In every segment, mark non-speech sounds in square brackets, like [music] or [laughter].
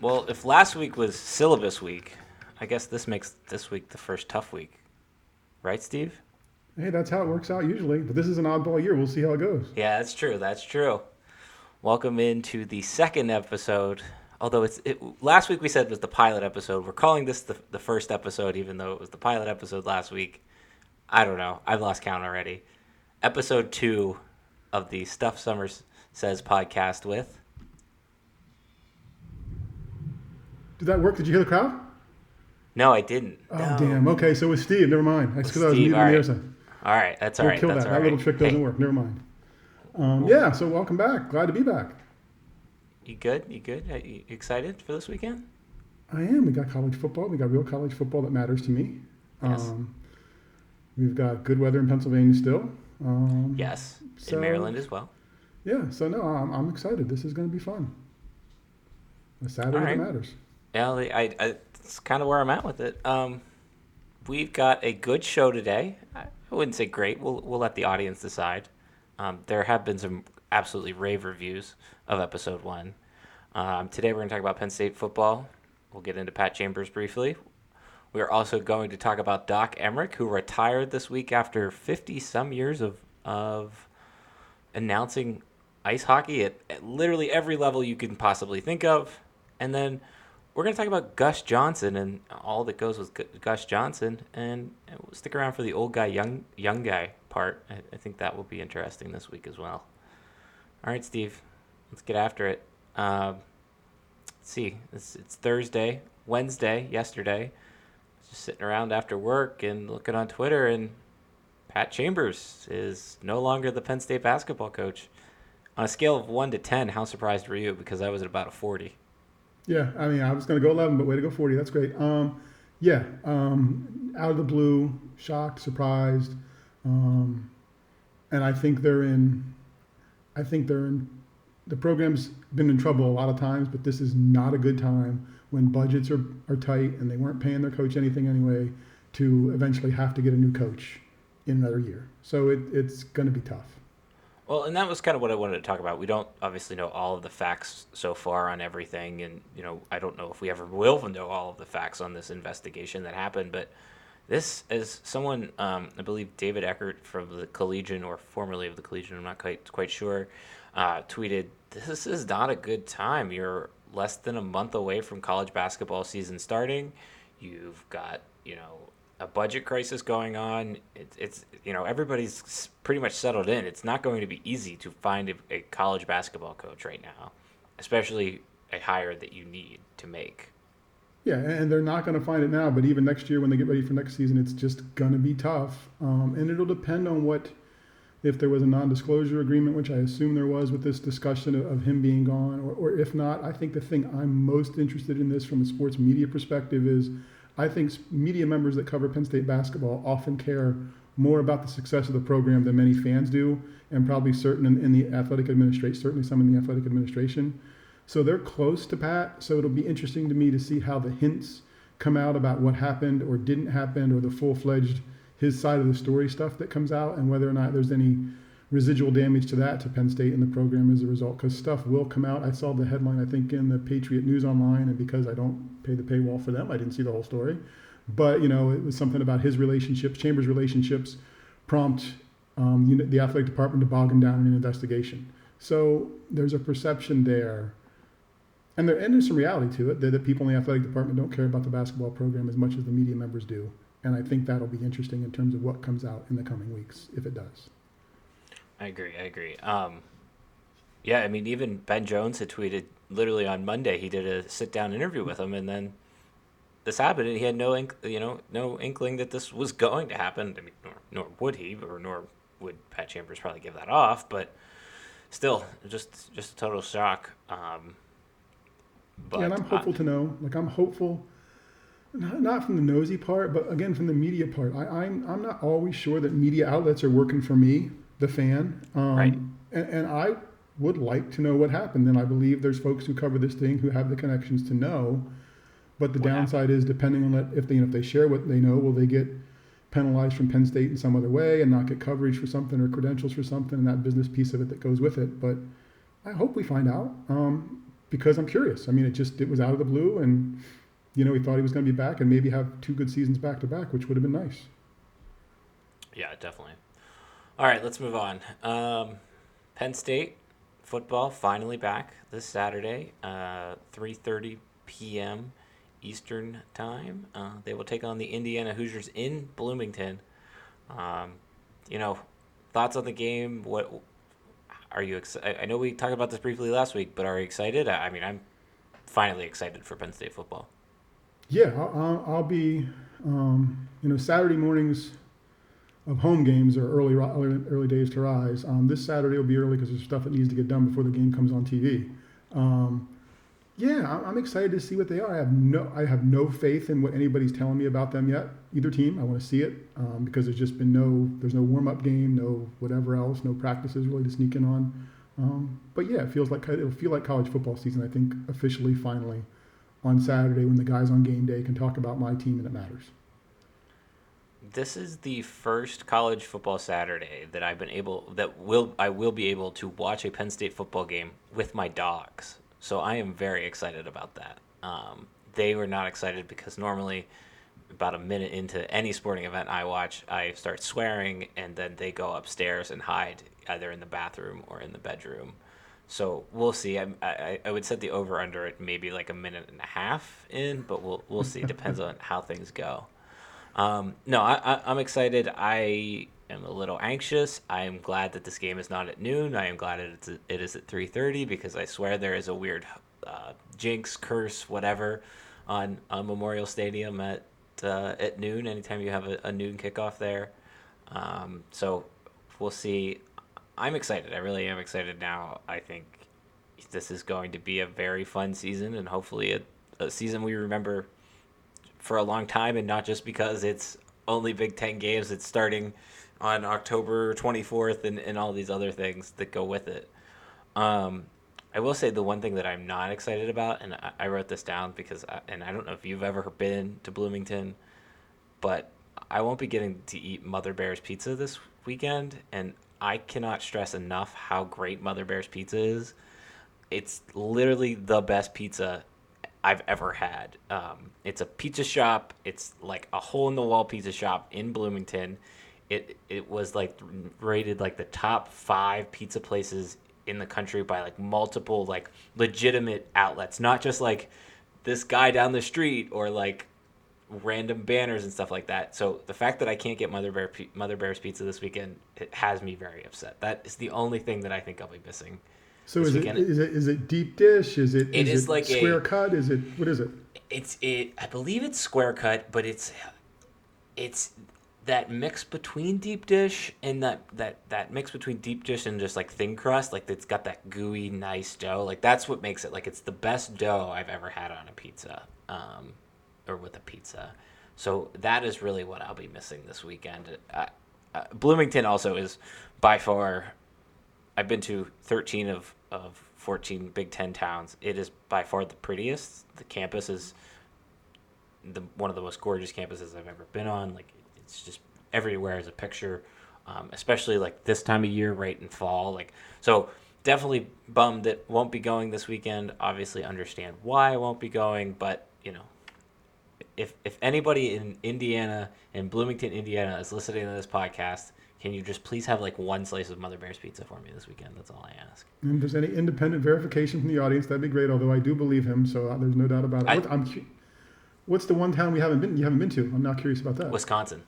Well, if last week was syllabus week, I guess this makes this week the first tough week. Right, Steve? Hey, that's how it works out usually. But this is an oddball year. We'll see how it goes. Yeah, that's true. That's true. Welcome into the second episode. Although it's it, last week we said it was the pilot episode. We're calling this the, the first episode, even though it was the pilot episode last week. I don't know. I've lost count already. Episode two of the Stuff Summers Says podcast with. Did that work? Did you hear the crowd? No, I didn't. Oh, no. damn. Okay, so with Steve, never mind. That's because I was muted muting all the other side. All right, that's all We'll right. kill that's that. That little trick doesn't Hey, work. Never mind. Um, yeah, so welcome back. Glad to be back. You good? You good? Are you excited for this weekend? I am. We got college football. We got real college football that matters to me. Yes. Um, we've got good weather in Pennsylvania still. Um, Yes. So- In Maryland as well. Yeah, so no, I'm, I'm excited. This is going to be fun. A Saturday right. that matters. Yeah, I, I, it's kind of where I'm at with it. Um, we've got a good show today. I I wouldn't say great. We'll we'll let the audience decide. Um, there have been some absolutely rave reviews of episode one. Um, today we're going to talk about Penn State football. We'll get into Pat Chambers briefly. We are also going to talk about Doc Emrick, who retired this week after 50 some years of of announcing ice hockey at, at literally every level you can possibly think of. And then we're going to talk about Gus Johnson and all that goes with Gu- Gus Johnson. And we'll stick around for the old guy, young young guy part. I, I think that will be interesting this week as well. All right, Steve, let's get after it. Um, let's see, it's, it's Thursday, Wednesday, yesterday. Just sitting around after work and looking on Twitter, and Pat Chambers is no longer the Penn State basketball coach. On a scale of 1 to 10, how surprised were you? Because I was at about a 40. Yeah, I mean, I was going to go 11, but way to go 40. That's great. Um, yeah, um, out of the blue, shocked, surprised, um, and I think they're in. I think they're in. The program's been in trouble a lot of times, but this is not a good time when budgets are, are tight and they weren't paying their coach anything anyway to eventually have to get a new coach in another year. So it, it's going to be tough. Well, and that was kind of what I wanted to talk about. We don't obviously know all of the facts so far on everything, and you know, I don't know if we ever will know all of the facts on this investigation that happened. But this, as someone, um, I believe David Eckert from the Collegian, or formerly of the Collegian, I'm not quite quite sure, uh, tweeted, "This is not a good time. You're less than a month away from college basketball season starting. You've got, you know." A budget crisis going on. It, it's you know everybody's pretty much settled in. It's not going to be easy to find a, a college basketball coach right now, especially a hire that you need to make. Yeah, and they're not going to find it now, but even next year when they get ready for next season, it's just going to be tough. Um, and it'll depend on what, if there was a non disclosure agreement, which I assume there was with this discussion of, of him being gone, or, or if not, I think the thing I'm most interested in this from a sports media perspective is I think media members that cover Penn State basketball often care more about the success of the program than many fans do, and probably certain in, in the athletic administration, certainly some in the athletic administration. So they're close to Pat. So it'll be interesting to me to see how the hints come out about what happened or didn't happen, or the full fledged his side of the story stuff that comes out, and whether or not there's any residual damage to that to Penn State and the program as a result. Because stuff will come out. I saw the headline, I think, in the Patriot News Online, and because I don't pay the paywall for them, I didn't see the whole story. But you know, it was something about his relationships, Chambers' relationships, prompt um, the athletic department to bog him down in an investigation. So there's a perception there, and there and there's some reality to it that, that people in the athletic department don't care about the basketball program as much as the media members do. And I think that'll be interesting in terms of what comes out in the coming weeks, if it does. I agree. I agree. Um, yeah, I mean, even Ben Jones had tweeted literally on Monday. He did a sit down interview with him, and then this happened, and he had no ink, you know, no inkling that this was going to happen. I mean, nor, nor would he, or nor would Pat Chambers probably give that off. But still, just just a total shock. Um, but yeah, and I'm uh, hopeful to know. Like I'm hopeful, not, not from the nosy part, but again from the media part. I, I'm I'm not always sure that media outlets are working for me, the fan. Um, Right. And, and I would like to know what happened. And I believe there's folks who cover this thing who have the connections to know. But the What downside is, depending on that, if they you know, if they share what they know, will they get penalized from Penn State in some other way and not get coverage for something or credentials for something and that business piece of it that goes with it. But I hope we find out. Um, because I'm curious. I mean, it just it was out of the blue, and you know, he thought he was going to be back and maybe have two good seasons back to back, which would have been nice. Yeah, definitely. All right, let's move on. Um, Penn State football finally back this Saturday, uh, 3:30 p.m. Eastern time. Uh, they will take on the Indiana Hoosiers in Bloomington. Um, you know, thoughts on the game? What are you excited? I know we talked about this briefly last week, but are you excited? I I mean, I'm finally excited for Penn State football. Yeah, I'll, I'll, be, um, you know, Saturday mornings of home games are early, early, early days to rise. Um, this Saturday will be early because there's stuff that needs to get done before the game comes on TV. Um, yeah, I'm, I'm excited to see what they are. I have no, I have no faith in what anybody's telling me about them yet. Either team, I want to see it um, because there's just been no, there's no warm up game, no whatever else, no practices really to sneak in on. Um, but yeah, it feels like it'll feel like college football season. I think officially, finally, on Saturday when the guys on game day can talk about my team and it matters. This is the first college football Saturday that I've been able that will I will be able to watch a Penn State football game with my dogs. So I am very excited about that. Um, they were not excited because normally about a minute into any sporting event I watch, I start swearing and then they go upstairs and hide either in the bathroom or in the bedroom. So we'll see. I, I, I would set the over under it maybe like a minute and a half in, but we'll we'll see. Depends on how things go. Um, no, I, I'm excited. I am a little anxious. I am glad that this game is not at noon. I am glad it is, it is at 3:30 because I swear there is a weird uh, jinx, curse, whatever, on, on Memorial Stadium at uh, at noon. Anytime you have a, a noon kickoff there, um, so we'll see. I'm excited. I really am excited now. I think this is going to be a very fun season and hopefully a, a season we remember for a long time and not just because it's only Big Ten games. It's starting on October 24th and, and all these other things that go with it. Um, I will say the one thing that I'm not excited about, and I, I wrote this down because, I, and I don't know if you've ever been to Bloomington, but I won't be getting to eat Mother Bear's pizza this weekend, and I cannot stress enough how great Mother Bear's pizza is. It's literally the best pizza I've ever had. Um, it's a pizza shop. It's like a hole in the wall pizza shop in Bloomington. It it was like rated like the top five pizza places in the country by like multiple like legitimate outlets, not just like this guy down the street or like random banners and stuff like that. So the fact that I can't get Mother Bear Mother Bear's pizza this weekend it has me very upset. That is the only thing that I think I'll be missing. So is it, is it is it deep dish? Is it It is is like a- square cut? Is it what is it? It's it. I believe it's square cut, but it's it's that mix between deep dish and that that that mix between deep dish and just like thin crust. Like it's got that gooey, nice dough. Like that's what makes it like it's the best dough I've ever had on a pizza, um, or with a pizza. So that is really what I'll be missing this weekend. Uh, uh, Bloomington also is by far I've been to 13 of, of 14 Big Ten towns. It is by far the prettiest. The campus is the one of the most gorgeous campuses I've ever been on. Like it's just everywhere is a picture, um, especially like this time of year, right in fall. Like so, definitely bummed that won't be going this weekend. Obviously, understand why I won't be going, but you know, if if anybody in Indiana in Bloomington, Indiana, is listening to this podcast, can you just please have like one slice of Mother Bear's pizza for me this weekend? That's all I ask. And if there's any independent verification from the audience, that'd be great. Although I do believe him, so uh, there's no doubt about it. I- What, I'm, what's the one town we haven't been? You haven't been to? I'm not curious about that. Wisconsin.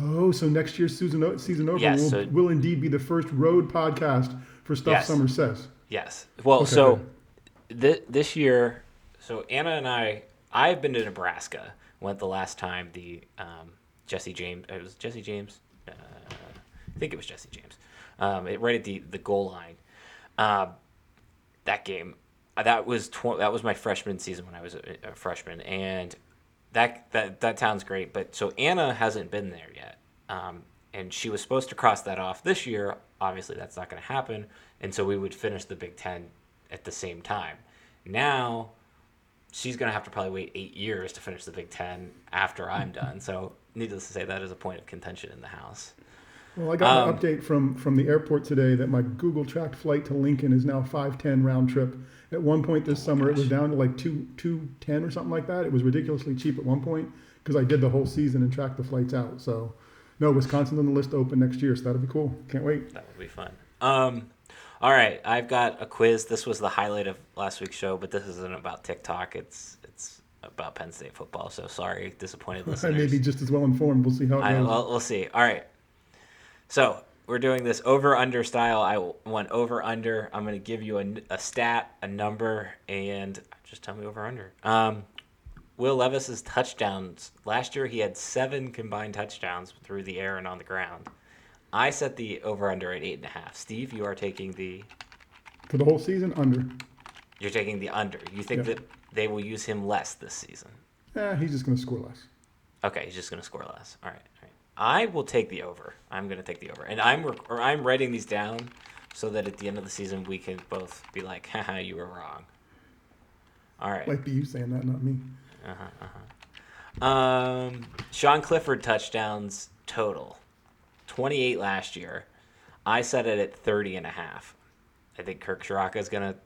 Oh, so next year's season o- season over Yes, will, so- will indeed be the first road podcast for Stuff Yes. Summer Says. Yes. Well, Okay, so th- this year, so Anna and I, I've been to Nebraska. Went the last time the um, Jesse James. It was Jesse James. Uh, I think it was Jesse James. Um, it right at the the goal line. Uh, that game, uh, that was tw- that was my freshman season when I was a, a freshman, and that that that town's great. But so Anna hasn't been there yet, um, and she was supposed to cross that off this year. Obviously, that's not going to happen, and so we would finish the Big Ten at the same time. Now, she's going to have to probably wait eight years to finish the Big Ten after I'm done. [laughs] So, needless to say, that is a point of contention in the house. Well, I got Um, an update from, from the airport today that my Google tracked flight to Lincoln is now 510 round trip. At one point this summer, it was down to like two 210 or something like that. It was ridiculously cheap at one point because I did the whole season and tracked the flights out. So, no, Wisconsin's on the list to open next year, so that'll be cool. Can't wait. That would be fun. Um, all right, I've got a quiz. This was the highlight of last week's show, but this isn't about TikTok. It's it's about Penn State football. So sorry, disappointed listeners. [laughs] I may be just as well informed. We'll see how it I, goes. well, we'll see. All right. So we're doing this over under style. I want over under. I'm going to give you a, a stat, a number, and just tell me over under. Um, Will Levis's touchdowns last year, he had seven combined touchdowns through the air and on the ground. I set the over under at eight and a half. Steve, you are taking the For the whole season, under. you're taking the under. You think Yeah. that they will use him less this season? Eh, he's just going to score less. Okay, he's just going to score less. All right. I will take the over. I'm going to take the over, and I'm rec- or I'm writing these down so that at the end of the season we can both be like, "Haha, you were wrong." All right. Might be you saying that, not me. Uh huh. Uh-huh. Um, Sean Clifford touchdowns total, 28 last year. I set it at 30 and a half. I think Kirk Ciarrocca is going to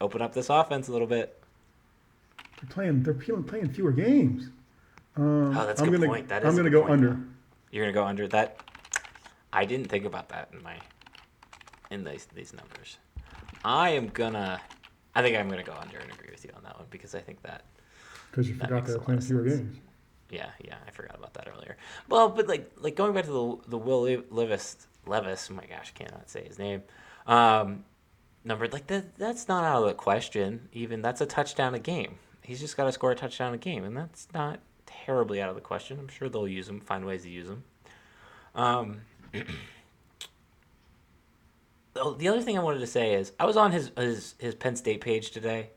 open up this offense a little bit. They're playing. They're playing, fewer games. Um, Oh, that's a I'm good gonna, point. That I'm gonna go point, under. though. You're going to go under that. I didn't think about that in my in these these numbers. I am gonna. I think I'm gonna go under and agree with you on that one because I think that Because you That forgot to they a were lot playing of fewer games. Yeah, yeah, I forgot about that earlier. Well, but like like going back to the the Will Levis Levis, oh my gosh, I cannot say his name. Um, numbered like that that's not out of the question. Even that's a touchdown a game. He's just got to score a touchdown a game, and that's not terribly out of the question. I'm sure they'll use him, find ways to use them. Um, [clears throat] oh, the other thing I wanted to say is I was on his his his Penn State page today.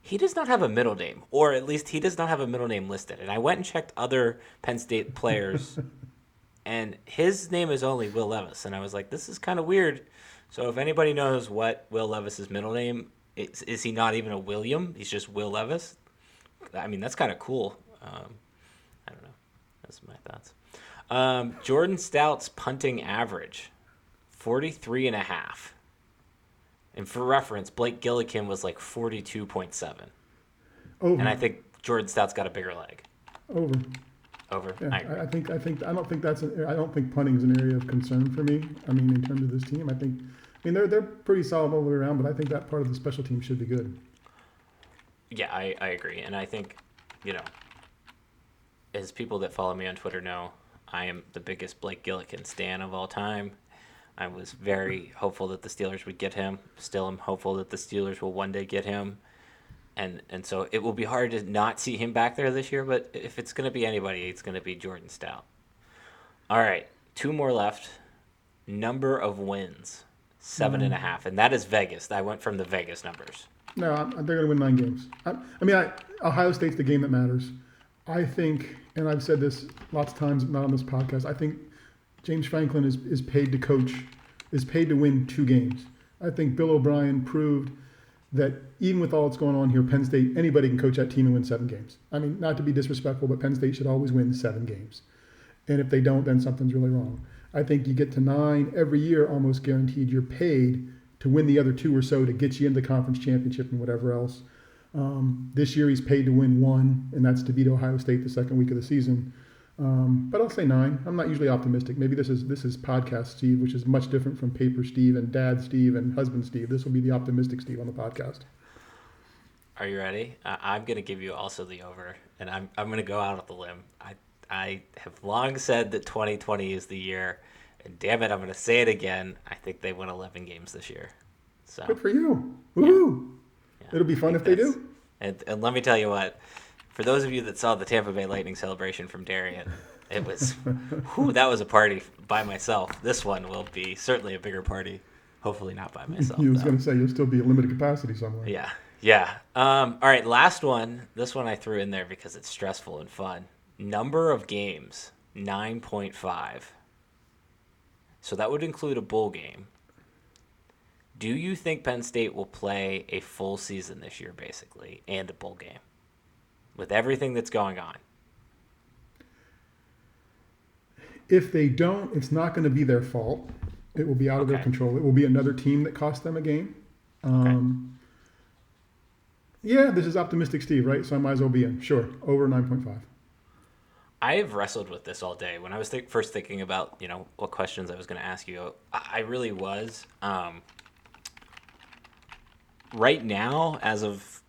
He does not have a middle name, or at least he does not have a middle name listed. And I went and checked other Penn State players, [laughs] and his name is only Will Levis. And I was like, this is kind of weird. So if anybody knows what Will Levis's middle name is, is he not even a William? He's just Will Levis. I mean, that's kind of cool. Um, I don't know. That's my thoughts. Um, Jordan Stout's punting average, 43 and a half. And for reference, Blake Gillikin was like 42.7. Over. And I think Jordan Stout's got a bigger leg. over. Over. Yeah, I. I, think. I think. I don't think that's. An, I don't think punting is an area of concern for me. I mean, in terms of this team, I think. I mean, they're they're pretty solid all the way around, but I think that part of the special team should be good. Yeah, I, I agree. And I think, you know, as people that follow me on Twitter know, I am the biggest Blake Gillikin stan of all time. I was very [laughs] hopeful that the Steelers would get him. Still I'm hopeful that the Steelers will one day get him. And and so it will be hard to not see him back there this year, but if it's going to be anybody, it's going to be Jordan Stout. All right, two more left. Number of wins, seven and a mm. half, and that is Vegas. I went from the Vegas numbers. No, they're going to win nine games. I, I mean, I, Ohio State's the game that matters. I think, and I've said this lots of times, not on this podcast. I think James Franklin is, is paid to coach, is paid to win two games. I think Bill O'Brien proved that even with all that's going on here, Penn State, anybody can coach that team and win seven games. I mean, not to be disrespectful, but Penn State should always win seven games. And if they don't, then something's really wrong. I think you get to nine every year, almost guaranteed. You're paid to win the other two or so to get you into the conference championship and whatever else. Um, this year he's paid to win one, and that's to beat Ohio State the second week of the season. Um, but I'll say nine. I'm not usually optimistic. Maybe this is this is podcast Steve, which is much different from paper Steve and dad Steve and husband Steve. This will be the optimistic Steve on the podcast. Are you ready? I I'm going to give you also the over, and I'm I'm going to go out on the limb. I I have long said that 2020 is the year, and damn it, I'm going to say it again. I think they win 11 games this year. So Good for you. Woohoo! yeah, It'll be fun if they do. And and let me tell you what, for those of you that saw the Tampa Bay Lightning celebration from Darien, it was, [laughs] whew, that was a party by myself. This one will be certainly a bigger party. Hopefully not by myself. You was going to say you'll still be a limited capacity somewhere. Yeah, yeah. Um, all right, last one. This one I threw in there because it's stressful and fun. Number of games, 9.5. So that would include a bowl game. Do you think Penn State will play a full season this year, basically, and a bowl game? With everything that's going on. If they don't, it's not going to be their fault. It will be out of their control. It will be another team that cost them a game. Um, Yeah, this is optimistic, Steve, right? So I might as well be in. Sure, over 9.5. I have wrestled with this all day. When I was th- first thinking about, you know, what questions I was going to ask you, I, I really was. Um, right now, as of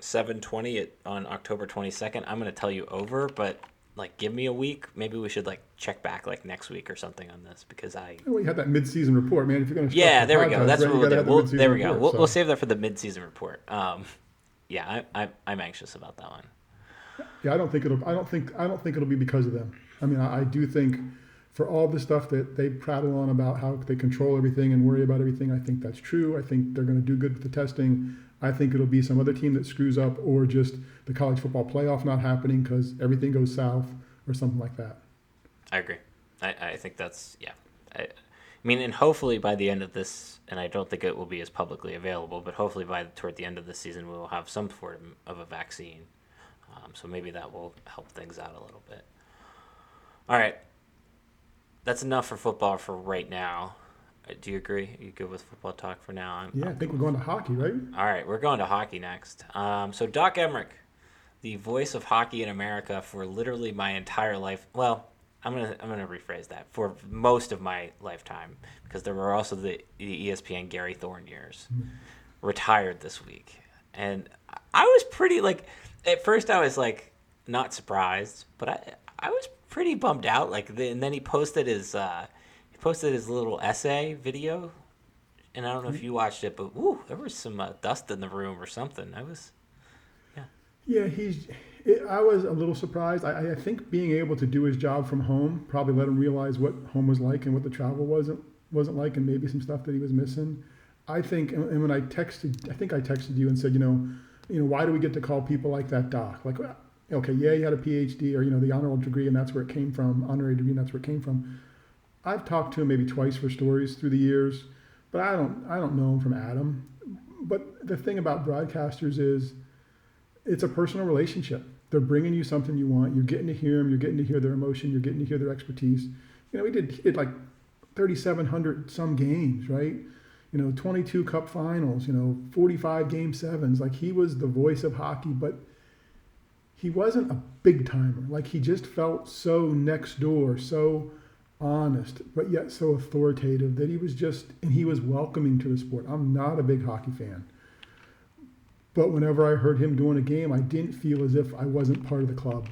7:20 at, on October 22nd, I'm going to tell you over. But like, give me a week. Maybe we should like check back like next week or something on this because I. Well, you had that mid-season report, man. If you're going to Yeah, there we go. That's right, what we'll do. We'll, there we go. report, We'll, so. we'll save that for the mid-season report. Um, yeah, I, I, I'm anxious about that one. Yeah, I don't think it'll. I don't think. I don't think it'll be because of them. I mean, I, I do think for all the stuff that they prattle on about how they control everything and worry about everything, I think that's true. I think they're going to do good with the testing. I think it'll be some other team that screws up, or just the college football playoff not happening because everything goes south, or something like that. I agree. I, I think that's yeah. I, I mean, and hopefully by the end of this, and I don't think it will be as publicly available, but hopefully by toward the end of the season, we will have some form of a vaccine. Um, so maybe that will help things out a little bit. All right, that's enough for football for right now. Uh, Do you agree? Are you good with football talk for now? I'm, Yeah, I think we're going to hockey, right? all right, we're going to hockey next. Um, so Doc Emrick, the voice of hockey in America for literally my entire life. Well, I'm gonna I'm gonna rephrase that for most of my lifetime because there were also the, the ESPN Gary Thorne years. Retired this week, and I was pretty like at first I was like not surprised, but I I was pretty bummed out. Like the, and then he posted his uh, he posted his little essay video and I don't know if you watched it, but woo, there was some uh, dust in the room or something. I was, Yeah, yeah. he's. It, I was a little surprised. I, I think being able to do his job from home probably let him realize what home was like and what the travel wasn't wasn't like, and maybe some stuff that he was missing. I think, and when I texted, I think I texted you and said, you know, you know, why do we get to call people like that doc? Like, okay, yeah, you had a PhD or you know the honorable degree, and that's where it came from, honorary degree, and that's where it came from. I've talked to him maybe twice for stories through the years, but I don't, I don't know him from Adam. But the thing about broadcasters is it's a personal relationship. They're bringing you something you want. You're getting to hear them. You're getting to hear their emotion. You're getting to hear their expertise. You know, we did he did like 3,700 some games, right? You know, 22 Cup Finals. You know, 45 Game Sevens. Like he was the voice of hockey, but he wasn't a big timer. Like he just felt so next door, so honest, but yet so authoritative that he was just and he was welcoming to the sport. I'm not a big hockey fan. But whenever I heard him doing a game, I didn't feel as if I wasn't part of the club.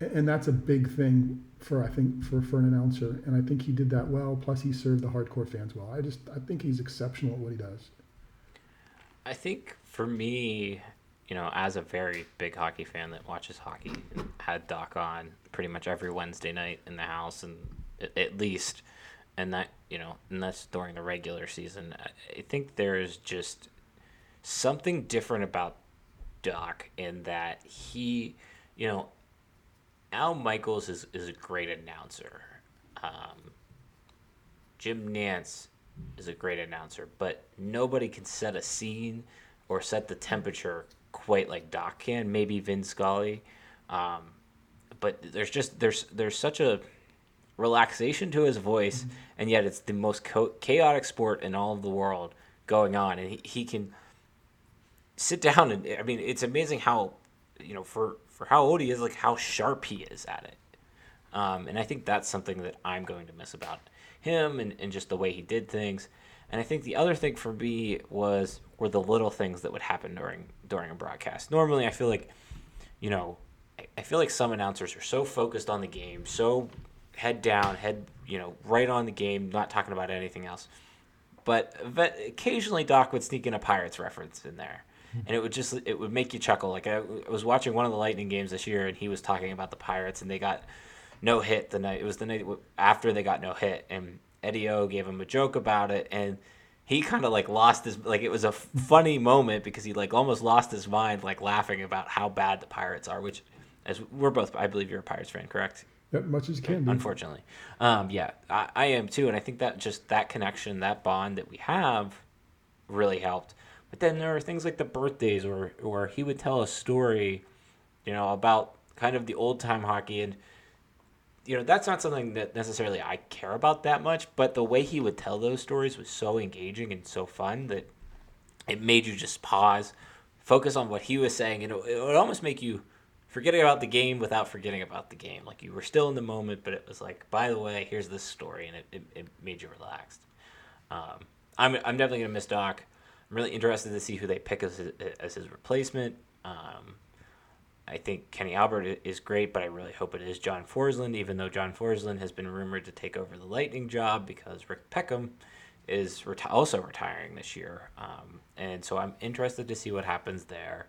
And that's a big thing for I think for, for an announcer. And I think he did that well. Plus he served the hardcore fans well. I just I think he's exceptional at what he does. I think for me, you know, as a very big hockey fan that watches hockey, had Doc on pretty much every Wednesday night in the house, and at, least, and that you know, and that's during the regular season. I, I think there is just something different about Doc in that he, you know, Al Michaels is, is a great announcer. Um, Jim Nantz is a great announcer, but nobody can set a scene or set the temperature quite like Doc can. Maybe Vin Scully, um, but there's just there's there's such a relaxation to his voice, and yet it's the most co- chaotic sport in all of the world going on, and he, he can sit down and I mean it's amazing how you know for for how old he is, like how sharp he is at it. Um, and I think that's something that I'm going to miss about him and, and just the way he did things. And I think the other thing for me was were the little things that would happen during during a broadcast. Normally, I feel like, you know, I, feel like some announcers are so focused on the game, so head down, head you know, right on the game, not talking about anything else. But, but occasionally, Doc would sneak in a Pirates reference in there, hmm. and it would just it would make you chuckle. Like I, I was watching one of the Lightning games this year, and he was talking about the Pirates, and they got no hit the night. It was the night after they got no hit, and Eddie O gave him a joke about it, and he kind of like lost his like it was a funny moment because he like almost lost his mind like laughing about how bad the Pirates are. Which, as we're both, I believe you're a Pirates fan, correct? Yep, much as you can be. Unfortunately, um, yeah, I, I am too, and I think that just that connection, that bond that we have, really helped. But then there are things like the birthdays, or or he would tell a story, you know, about kind of the old time hockey, and you know, that's not something that necessarily I care about that much, but the way he would tell those stories was so engaging and so fun that it made you just pause, focus on what he was saying, and it, it would almost make you forgetting about the game without forgetting about the game. Like you were still in the moment, but it was like, by the way, here's this story, and it, it, it made you relaxed. Um, I'm, I'm definitely going to miss Doc. I'm really interested to see who they pick as his, as his replacement. Um, I think Kenny Albert is great, but I really hope it is John Forslund, even though John Forslund has been rumored to take over the Lightning job because Rick Peckham is reti- also retiring this year. Um, and so I'm interested to see what happens there.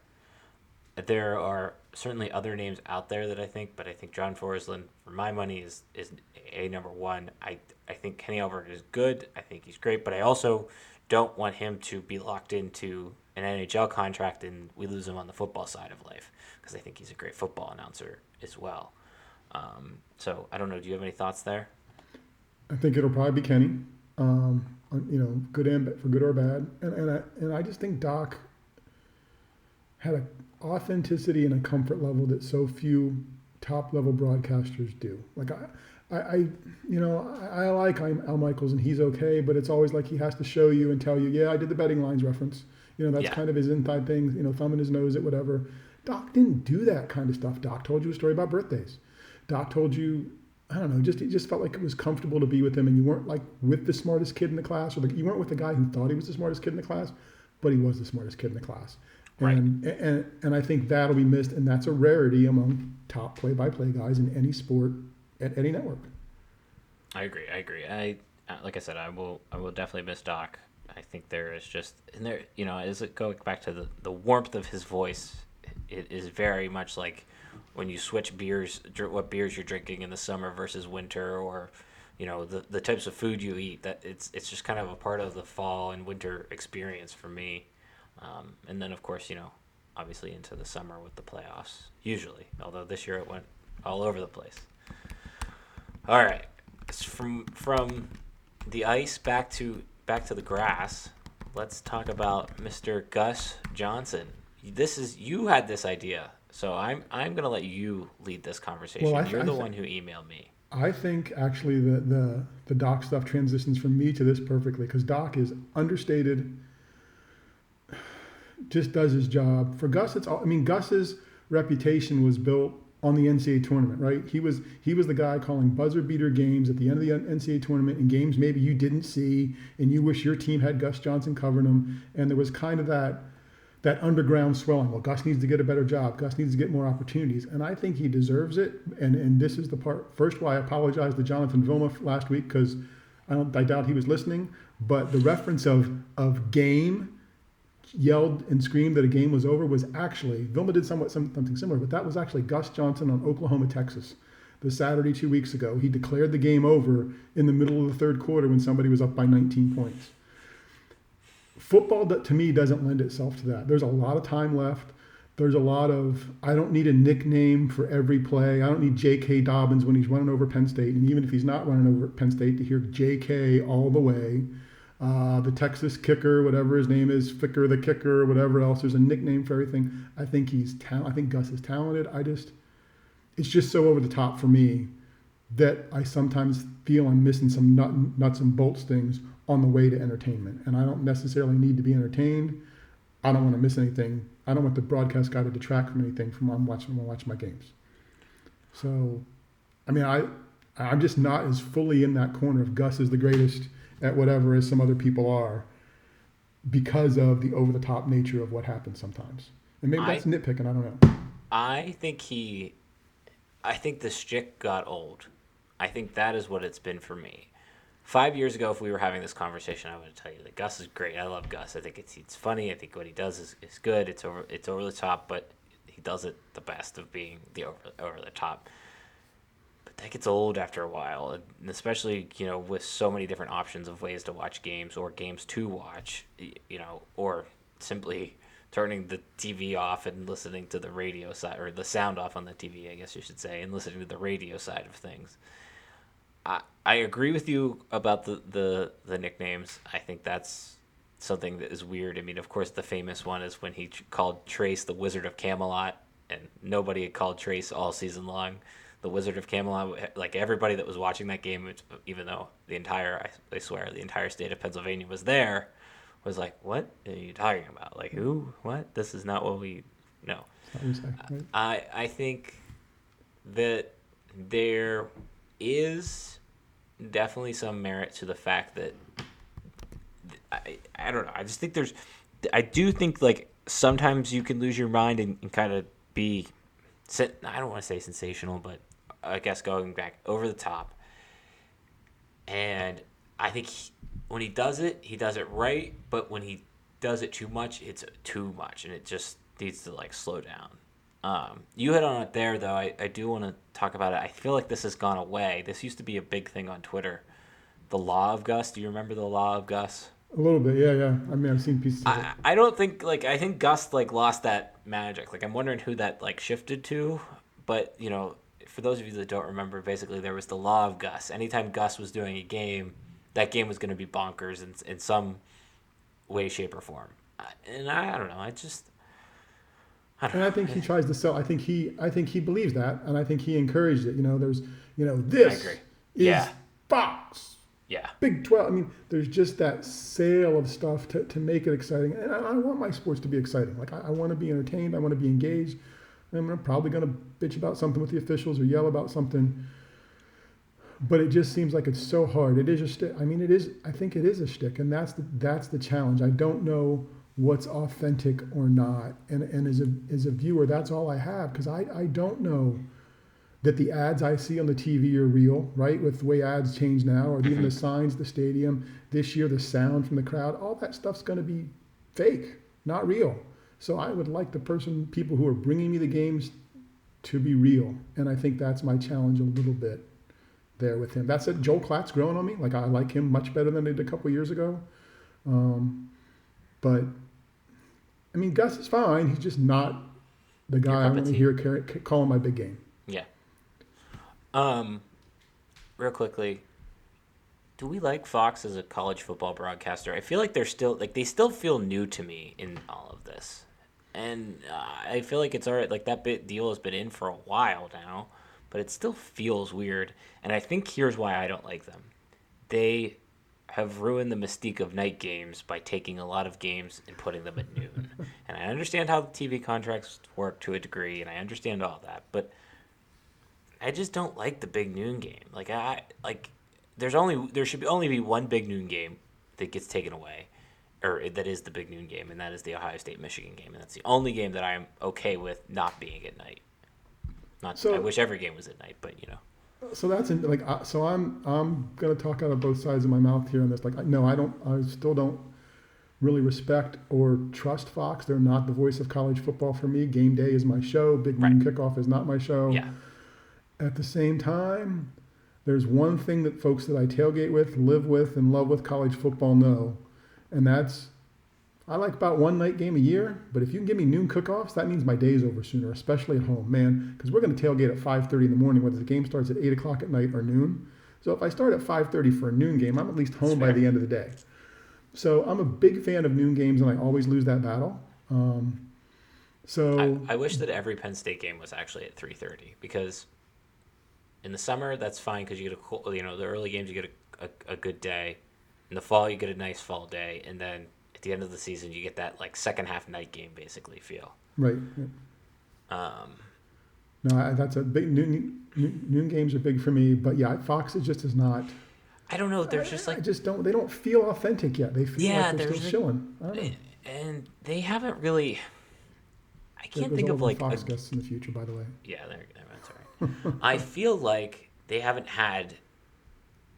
There are certainly other names out there that I think, but I think John Forslund, for my money, is is a number one. I I think Kenny Albert is good. I think he's great, but I also don't want him to be locked into an NHL contract and we lose him on the football side of life because I think he's a great football announcer as well. Um, so I don't know. Do you have any thoughts there? I think it'll probably be Kenny. Um, you know, good and for good or bad, and and I and I just think Doc had a authenticity and a comfort level that so few top level broadcasters do. Like I, I, I you know, I, I like Al Michaels and he's okay, but it's always like he has to show you and tell you, yeah, I did the betting lines reference. You know, that's yeah. kind of his inside thing. You know, thumb in his nose at whatever. Doc didn't do that kind of stuff. Doc told you a story about birthdays. Doc told you, I don't know, just it just felt like it was comfortable to be with him, and you weren't like with the smartest kid in the class, or like you weren't with the guy who thought he was the smartest kid in the class, but he was the smartest kid in the class. Right. And, and and I think that'll be missed, and that's a rarity among top play-by-play guys in any sport at any network. I agree. I agree. I uh, like I said, I will I will definitely miss Doc. I think there is just and there you know as it going back to the the warmth of his voice, it is very much like when you switch beers, what beers you're drinking in the summer versus winter, or you know the the types of food you eat. That it's it's just kind of a part of the fall and winter experience for me. Um, and then, of course, you know, obviously into the summer with the playoffs, usually. Although this year it went all over the place. All right, from from the ice back to back to the grass. Let's talk about Mr. Gus Johnson. This is you had this idea, so I'm I'm gonna let you lead this conversation. Well, You're the th- one who emailed me. I think actually the the the Doc stuff transitions from me to this perfectly because Doc is understated just does his job. For Gus, it's all, I mean, Gus's reputation was built on the NCAA tournament, right? He was he was the guy calling buzzer beater games at the end of the NCAA tournament in games maybe you didn't see and you wish your team had Gus Johnson covering them. And there was kind of that that underground swelling. Well, Gus needs to get a better job. Gus needs to get more opportunities, and I think he deserves it. And and this is the part. First, why I apologize to Jonathan Vilma last week because I don't I doubt he was listening. But the reference of of game yelled and screamed that a game was over was actually Vilma did somewhat something similar, but that was actually Gus Johnson on Oklahoma Texas. The Saturday two weeks ago, he declared the game over in the middle of the third quarter when somebody was up by 19 points. Football, to me, doesn't lend itself to that. There's a lot of time left. There's a lot of I don't need a nickname for every play. I don't need J.K. Dobbins when he's running over Penn State, and even if he's not running over Penn State, to hear J.K. all the way uh, the Texas kicker, whatever his name is, Dicker the kicker, whatever else. There's a nickname for everything. I think he's ta- I think Gus is talented. I just, it's just so over the top for me that I sometimes feel I'm missing some nut, nuts and bolts things on the way to entertainment. And I don't necessarily need to be entertained. I don't want to miss anything. I don't want the broadcast guy to detract from anything from I'm watching when I watch my games. So, I mean, I I'm just not as fully in that corner of Gus is the greatest at whatever as some other people are because of the over the top nature of what happens sometimes. And maybe that's I, nitpicking, I don't know. I think he I think the shtick got old. I think that is what it's been for me. Five years ago, if we were having this conversation, I would tell you that Gus is great. I love Gus. I think it's it's funny. I think what he does is, is good. It's over it's over the top, but he does it the best of being the over over the top that gets old after a while, especially you know with so many different options of ways to watch games or games to watch, you know, or simply turning the TV off and listening to the radio side or the sound off on the TV, I guess you should say, and listening to the radio side of things. I I agree with you about the the the nicknames. I think that's something that is weird. I mean, of course, the famous one is when he called Trace the Wizard of Camelot, and nobody had called Trace all season long the Wizard of Camelot, like everybody that was watching that game, even though the entire, I, I swear, the entire state of Pennsylvania was there, was like, "What are you talking about? Like who? What? This is not what we know." Right? I I think that there is definitely some merit to the fact that I, I don't know. I just think there's I do think like sometimes you can lose your mind and, and kind of be I don't want to say sensational, but I guess going back over the top. And I think he, when he does it, he does it right, but when he does it too much, it's too much and it just needs to like slow down. Um, you hit on it there, though. I, I do want to talk about it. I feel like this has gone away. This used to be a big thing on Twitter. The law of Gus. Do you remember the law of Gus? A little bit, yeah, yeah. I mean, I've seen pieces. Of it. I, I don't think like I think Gus like lost that magic. Like I'm wondering who that like shifted to. But you know, for those of you that don't remember, basically there was the law of Gus. Anytime Gus was doing a game, that game was going to be bonkers in in some way, shape, or form. And I, I don't know. I just and I think he tries to sell. I think he, I think he believes that, and I think he encouraged it. You know, there's, you know, this is yeah. Fox. Yeah. Big Twelve. I mean, there's just that sale of stuff to, to make it exciting, and I, I want my sports to be exciting. Like I, I want to be entertained. I want to be engaged. I'm probably going to bitch about something with the officials or yell about something. But it just seems like it's so hard. It is a. I mean, it is. I think it is a stick, and that's the that's the challenge. I don't know what's authentic or not. And, and as, a, as a viewer, that's all I have because I, I don't know that the ads I see on the TV are real, right? With the way ads change now, or even the mm-hmm. signs, the stadium, this year, the sound from the crowd, all that stuff's going to be fake, not real. So I would like the person, people who are bringing me the games to be real. And I think that's my challenge a little bit there with him. That's it. Joel Klatt's growing on me. Like I like him much better than I did a couple years ago. Um, but I mean, Gus is fine. He's just not the guy I want to hear calling my big game. Yeah. Um, real quickly, do we like Fox as a college football broadcaster? I feel like they're still like they still feel new to me in all of this, and uh, I feel like it's alright. Like that bit deal has been in for a while now, but it still feels weird. And I think here's why I don't like them. They have ruined the mystique of night games by taking a lot of games and putting them at noon. [laughs] and I understand how the TV contracts work to a degree, and I understand all that, but I just don't like the big noon game. Like I like there's only there should be only be one big noon game that gets taken away, or that is the big noon game, and that is the Ohio State Michigan game, and that's the only game that I am okay with not being at night. Not so, I wish every game was at night, but you know so that's in, like uh, so I'm I'm gonna talk out of both sides of my mouth here on this. Like no, I don't. I still don't really respect or trust Fox. They're not the voice of college football for me. Game day is my show. Big Noon right. Kickoff is not my show. Yeah. At the same time, there's one thing that folks that I tailgate with, live with, and love with college football know, and that's I like about one night game a year, but if you can give me noon cook-offs, that means my day's over sooner, especially at home, man. Because we're going to tailgate at 5:30 in the morning, whether the game starts at 8 o'clock at night or noon. So if I start at 5:30 for a noon game, I'm at least home by the end of the day. So I'm a big fan of noon games, and I always lose that battle. Um, so I, I wish that every Penn State game was actually at 3:30 because in the summer that's fine because you get a cool, you know, the early games you get a, a, a good day. In the fall you get a nice fall day, and then at the end of the season, you get that like second half night game basically feel. Right. Um, no, that's a big noon, noon, noon games are big for me, but yeah, Fox is just is not. I don't know. There's just like I just don't. They don't feel authentic yet. They feel yeah, like they're still chilling. And they haven't really. I can't think of like Fox a, guests in the future, by the way. Yeah, there, that's all right. [laughs] I feel like they haven't had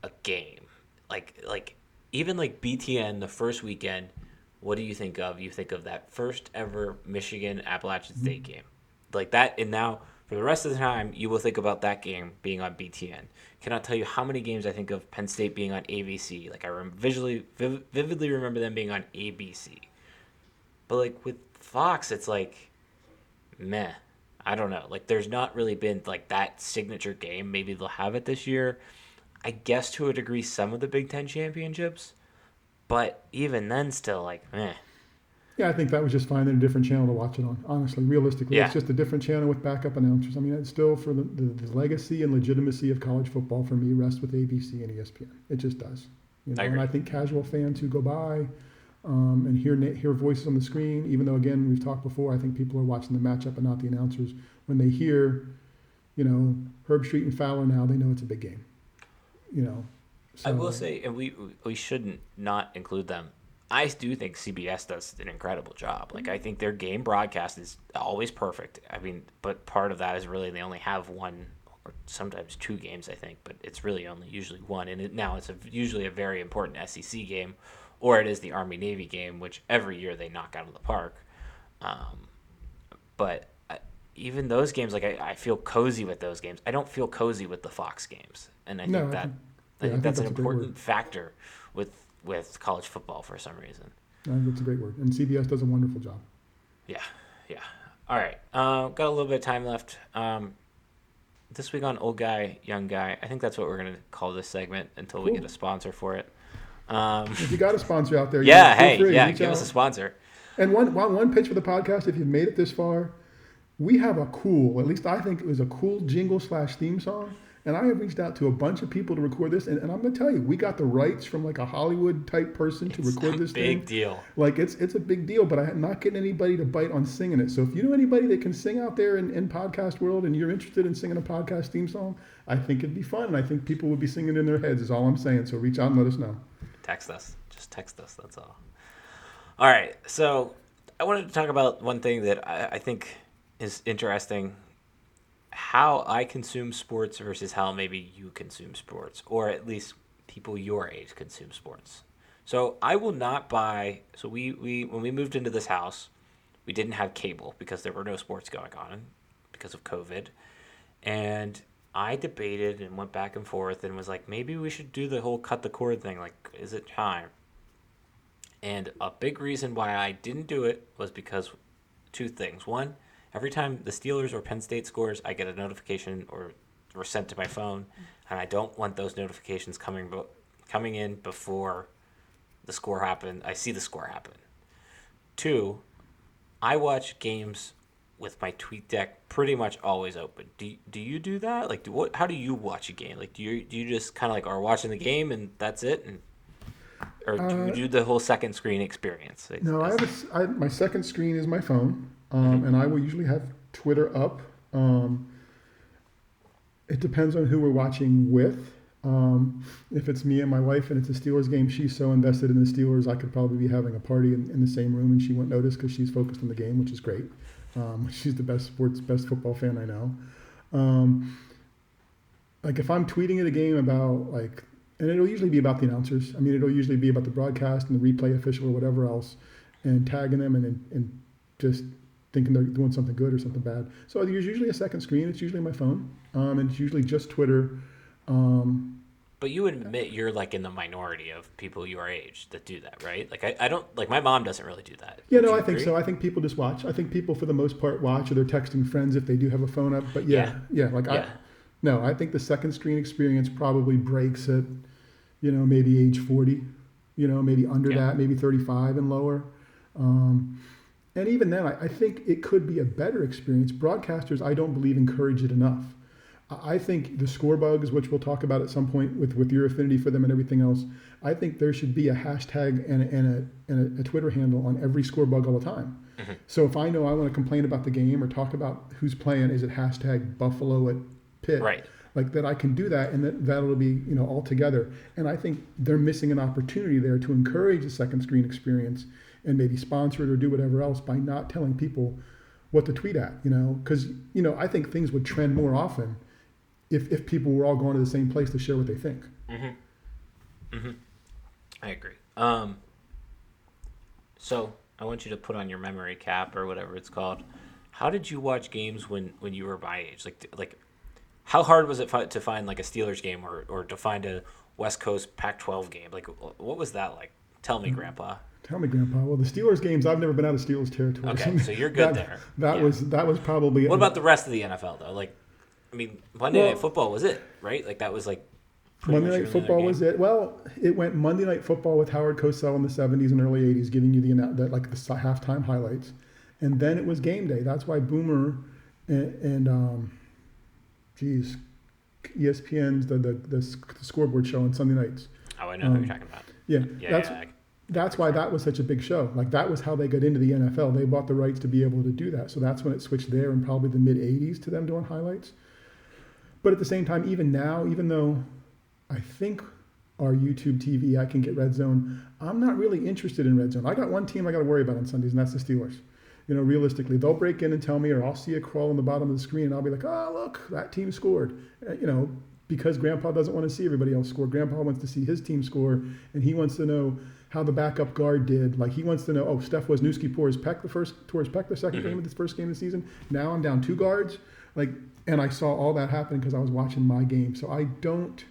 a game like like even like BTN the first weekend what do you think of? You think of that first ever Michigan Appalachian State mm-hmm. game, like that, and now for the rest of the time, you will think about that game being on BTN. Cannot tell you how many games I think of Penn State being on ABC. Like I rem- visually, viv- vividly remember them being on ABC. But like with Fox, it's like, meh. I don't know. Like there's not really been like that signature game. Maybe they'll have it this year. I guess to a degree, some of the Big Ten championships but even then, still like, eh. Yeah, I think that was just finding a different channel to watch it on. Honestly, realistically, Yeah. it's just a different channel with backup announcers. I mean, it's still for the, the, the legacy and legitimacy of college football for me rests with ABC and ESPN. It just does. You know, I and. I think casual fans who go by um, and hear hear voices on the screen, even though again we've talked before, I think people are watching the matchup and not the announcers. When they hear, you know, Herbstreit and Fowler now, they know it's a big game. You know. I will say, and we we shouldn't not include them. I do think CBS does an incredible job. Like I think their game broadcast is always perfect. I mean, but part of that is really they only have one or sometimes two games. I think, but it's really only usually one. And it, now it's a, usually a very important SEC game, or it is the Army Navy game, which every year they knock out of the park. Um, but I, even those games, like I, I feel cozy with those games. I don't feel cozy with the Fox games, and I No, think I that think- I yeah, I think think that's, that's an important factor with with college football for some reason. I think it's a great word, and CBS does a wonderful job. Yeah, yeah. All right, uh, got a little bit of time left. Um, this week on old guy, young guy. I think that's what we're gonna call this segment until we get a sponsor for it. Um, If you got a sponsor out there, you yeah, know, hey, free, yeah, give out. us a sponsor. And one, one, one pitch for the podcast, if you've made it this far, we have a cool, at least I think it was a cool jingle slash theme song. And I have reached out to a bunch of people to record this. And, and I'm going to tell you, we got the rights from like a Hollywood type person to It's record a this big thing. deal. Like it's it's a big deal, but I'm not getting anybody to bite on singing it. So if you know anybody that can sing out there in, in podcast world and you're interested in singing a podcast theme song, I think it'd be fun. And I think people would be singing in their heads is all I'm saying. So reach out and let us know. Text us. Just text us. That's all. All right. So I wanted to talk about one thing that I, I think is interesting how I consume sports versus how maybe you consume sports, or at least people your age consume sports. So I will not buy. So we, we when we moved into this house, we didn't have cable because there were no sports going on because of COVID, and I debated and went back and forth and was like, maybe we should do the whole cut the cord thing. Like, is it time? And a big reason why I didn't do it was because two things. One, every time the Steelers or Penn State scores, I get a notification or or sent to my phone, and I don't want those notifications coming bo- coming in before the score happened. I see the score happen. Two, I watch games with my TweetDeck pretty much always open. Do do you do that? Like, do, what? How do you watch a game? Like, do you do you just kind of like are watching the game and that's it, and or do you Uh, do the whole second screen experience? No, I have a I my second screen is my phone, um, Mm-hmm. and I will usually have Twitter up. Um, it depends on who we're watching with. Um, if it's me and my wife and it's a Steelers game, she's so invested in the Steelers, I could probably be having a party in, in the same room and she won't notice because she's focused on the game, which is great. Um, [laughs] she's the best sports, best football fan I know. Um, like if I'm tweeting at a game about like, and it'll usually be about the announcers. I mean, it'll usually be about the broadcast and the replay official or whatever else, and tagging them and and just thinking they're doing something good or something bad. So there's usually a second screen. It's usually my phone, um, and it's usually just Twitter. Um, But you would admit you're like in the minority of people your age that do that, right? Like I, I don't like my mom doesn't really do that. yeah, Would no, I think agree? so. I think people just watch. I think people for the most part watch, or they're texting friends if they do have a phone up. But yeah, yeah, like I, no, I think the second screen experience probably breaks at, you know, maybe age 40, you know, maybe under Yeah. that, maybe 35 and lower. Um, and even then, I, I think it could be a better experience. Broadcasters, I don't believe, encourage it enough. I think the score bugs, which we'll talk about at some point with, with your affinity for them and everything else, I think there should be a hashtag and a, and a, and a, a Twitter handle on every score bug all the time. Mm-hmm. So if I know I want to complain about the game or talk about who's playing, is it hashtag Buffalo at Pitt? Right. Like that, I can do that, and that that'll be you know all together. And I think they're missing an opportunity there to encourage a second screen experience and maybe sponsor it or do whatever else by not telling people what to tweet at. You know, because you know I think things would trend more often if if people were all going to the same place to share what they think. Mm-hmm. Mm-hmm. I agree. Um, so I want you to put on your memory cap or whatever it's called. How did you watch games when, when you were my age? Like like, how hard was it fi- to find like a Steelers game or, or to find a West Coast Pac-12 game? Like, what was that like? Tell me, mm-hmm. Grandpa. Tell me, Grandpa. Well, the Steelers games, I've never been out of Steelers territory. Okay, so you're [laughs] good that, there. That Yeah. was that was probably. What about the rest of the NFL though? Like, I mean, Monday Well- Night Football was it right? Like that was like pretty Monday Night Football was it. Well, it went Monday Night Football with Howard Cosell in the '70s and early '80s, giving you the like the halftime highlights, and then it was Game Day. That's why Boomer and, and um, geez, ESPN's the, the the the scoreboard show on Sunday nights. Oh, I know who um, you're talking about. Yeah, Yeah, that's yeah. That's why that was such a big show. Like that was how they got into the NFL. They bought the rights to be able to do that. So that's when it switched there in probably the mid '80s to them doing highlights. But at the same time, even now, even though I think our YouTube TV, I can get Red Zone. I'm not really interested in Red Zone. I got one team I got to worry about on Sundays, and that's the Steelers. You know, realistically, they'll break in and tell me, or I'll see a crawl on the bottom of the screen, and I'll be like, "Oh, look, that team scored." Uh, You know, because Grandpa doesn't want to see everybody else score. Grandpa wants to see his team score, and he wants to know how the backup guard did. Like he wants to know, oh, Steph Wisniewski tore his pec the first tore his pec the 2nd game of this first game of the season. Now I'm down two guards. Like, and I saw all that happen because I was watching my game. So I don't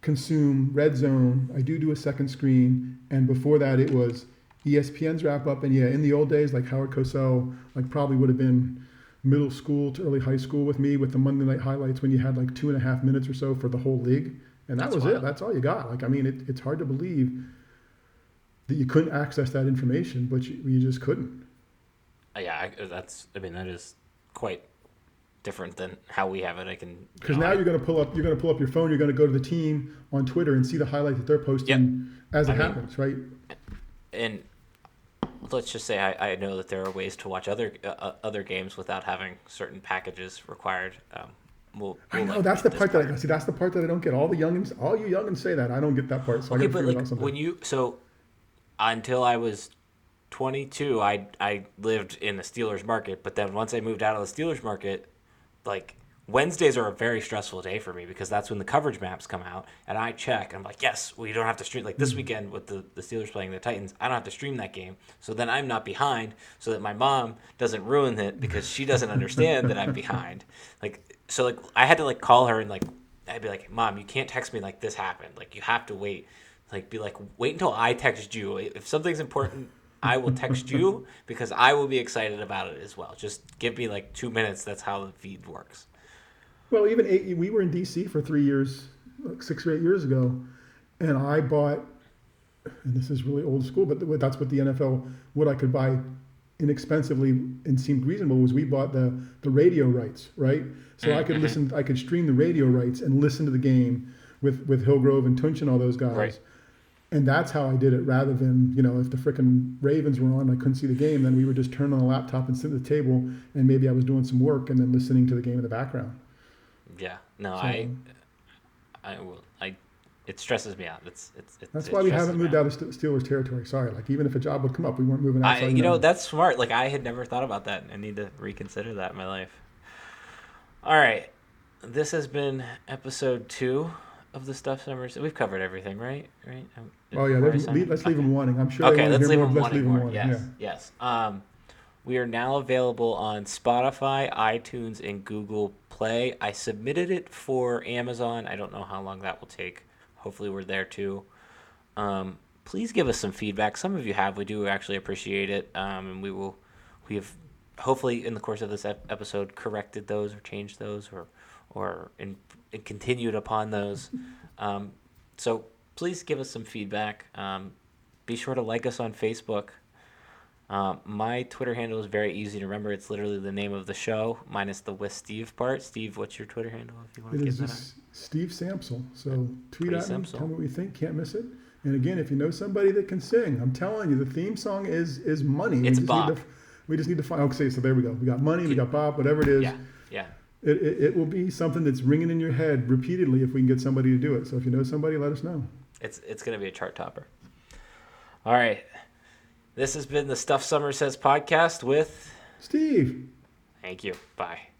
consume Red Zone. I do do a second screen, and before that it was ESPN's wrap up. And yeah, in the old days, like Howard Cosell, like probably would have been middle school to early high school with me with the Monday night highlights when you had like two and a half minutes or so for the whole league, and that That's was wild. it. That's all you got. Like I mean, it, it's hard to believe that you couldn't access that information, but you, you just couldn't. Uh, yeah, I, that's. I mean, that is quite different than how we have it. I can. Because now you're going to pull up, you're going to pull up your phone. You're going to go to the team on Twitter and see the highlight that they're posting as it I mean- happens, right? and let's just say I, I know that there are ways to watch other uh, uh, other games without having certain packages required. Um, we'll, I we'll, know like, that's the meet part that I see. That's the part that I don't get. All the youngins, all you youngins say that. I don't get that part. So Okay, I but like when you so until I was 22, I I lived in the Steelers market. But then once I moved out of the Steelers market, like Wednesdays are a very stressful day for me because that's when the coverage maps come out, and I check. And I'm like, yes, we don't have to stream. Like Hmm. this weekend with the the Steelers playing the Titans, I don't have to stream that game. So then I'm not behind, so that my mom doesn't ruin it because she doesn't understand that I'm [laughs] behind. Like so, like I had to like call her and like I'd be like, Mom, you can't text me like this happened. Like you have to wait. Like be like, wait until I text you. If something's important, I will text you because I will be excited about it as well. Just give me like two minutes. That's how the feed works. well, even eight, we were in DC for three years, like six or eight years ago, and I bought. And this is really old school, but that's what the NFL, what I could buy inexpensively and seemed reasonable was we bought the the radio rights, right? So I could Mhm. listen, I could stream the radio rights and listen to the game with with Hillgrove and Tunch and all those guys. Right. And that's how I did it, rather than you know if the frickin' Ravens were on, I couldn't see the game. Then we would just turn on the laptop and sit at the table, and maybe I was doing some work and then listening to the game in the background. Yeah. No, So- I, I will. I. It stresses me out. It's it's. it- That's it why we haven't moved out of Steelers territory. Sorry, like even if a job would come up, we weren't moving I, you know, that's smart. Like I had never thought about that. I need to reconsider that in my life. All right, this has been episode two of the stuff summers. We've covered everything, right? Right. Um, Oh yeah, let's, leave, let's leave them wanting. I'm sure. Okay, let's leave more. Let's wanting leave them more. wanting. Yes, Yeah. yes. Um, we are now available on Spotify, iTunes, and Google Play. I submitted it for Amazon. I don't know how long that will take. Hopefully, we're there too. Um, please give us some feedback. Some of you have. We do actually appreciate it, um, and we will. We have hopefully in the course of this ep- episode corrected those or changed those or or in, in continued upon those. [laughs] Um, so please give us some feedback. Um, be sure to like us on Facebook. Um, my Twitter handle is very easy to remember. It's literally the name of the show minus the with Steve part. Steve, what's your Twitter handle if you want It to is give that? just Steve Samsel. So tweet Pretty at me, tell me what you think. Can't miss it. And again, if you know somebody that can sing, I'm telling you, the theme song is is money. It's we just Bob. Need to, we just need to find. Okay, so there we go. We got money. We got Bob. Whatever it is, Yeah, yeah. It, it, it will be something that's ringing in your head repeatedly if we can get somebody to do it. So if you know somebody, let us know. It's it's gonna be a chart topper. All right. This has been the Stuff Summer Says podcast with. Steve. Thank you. Bye.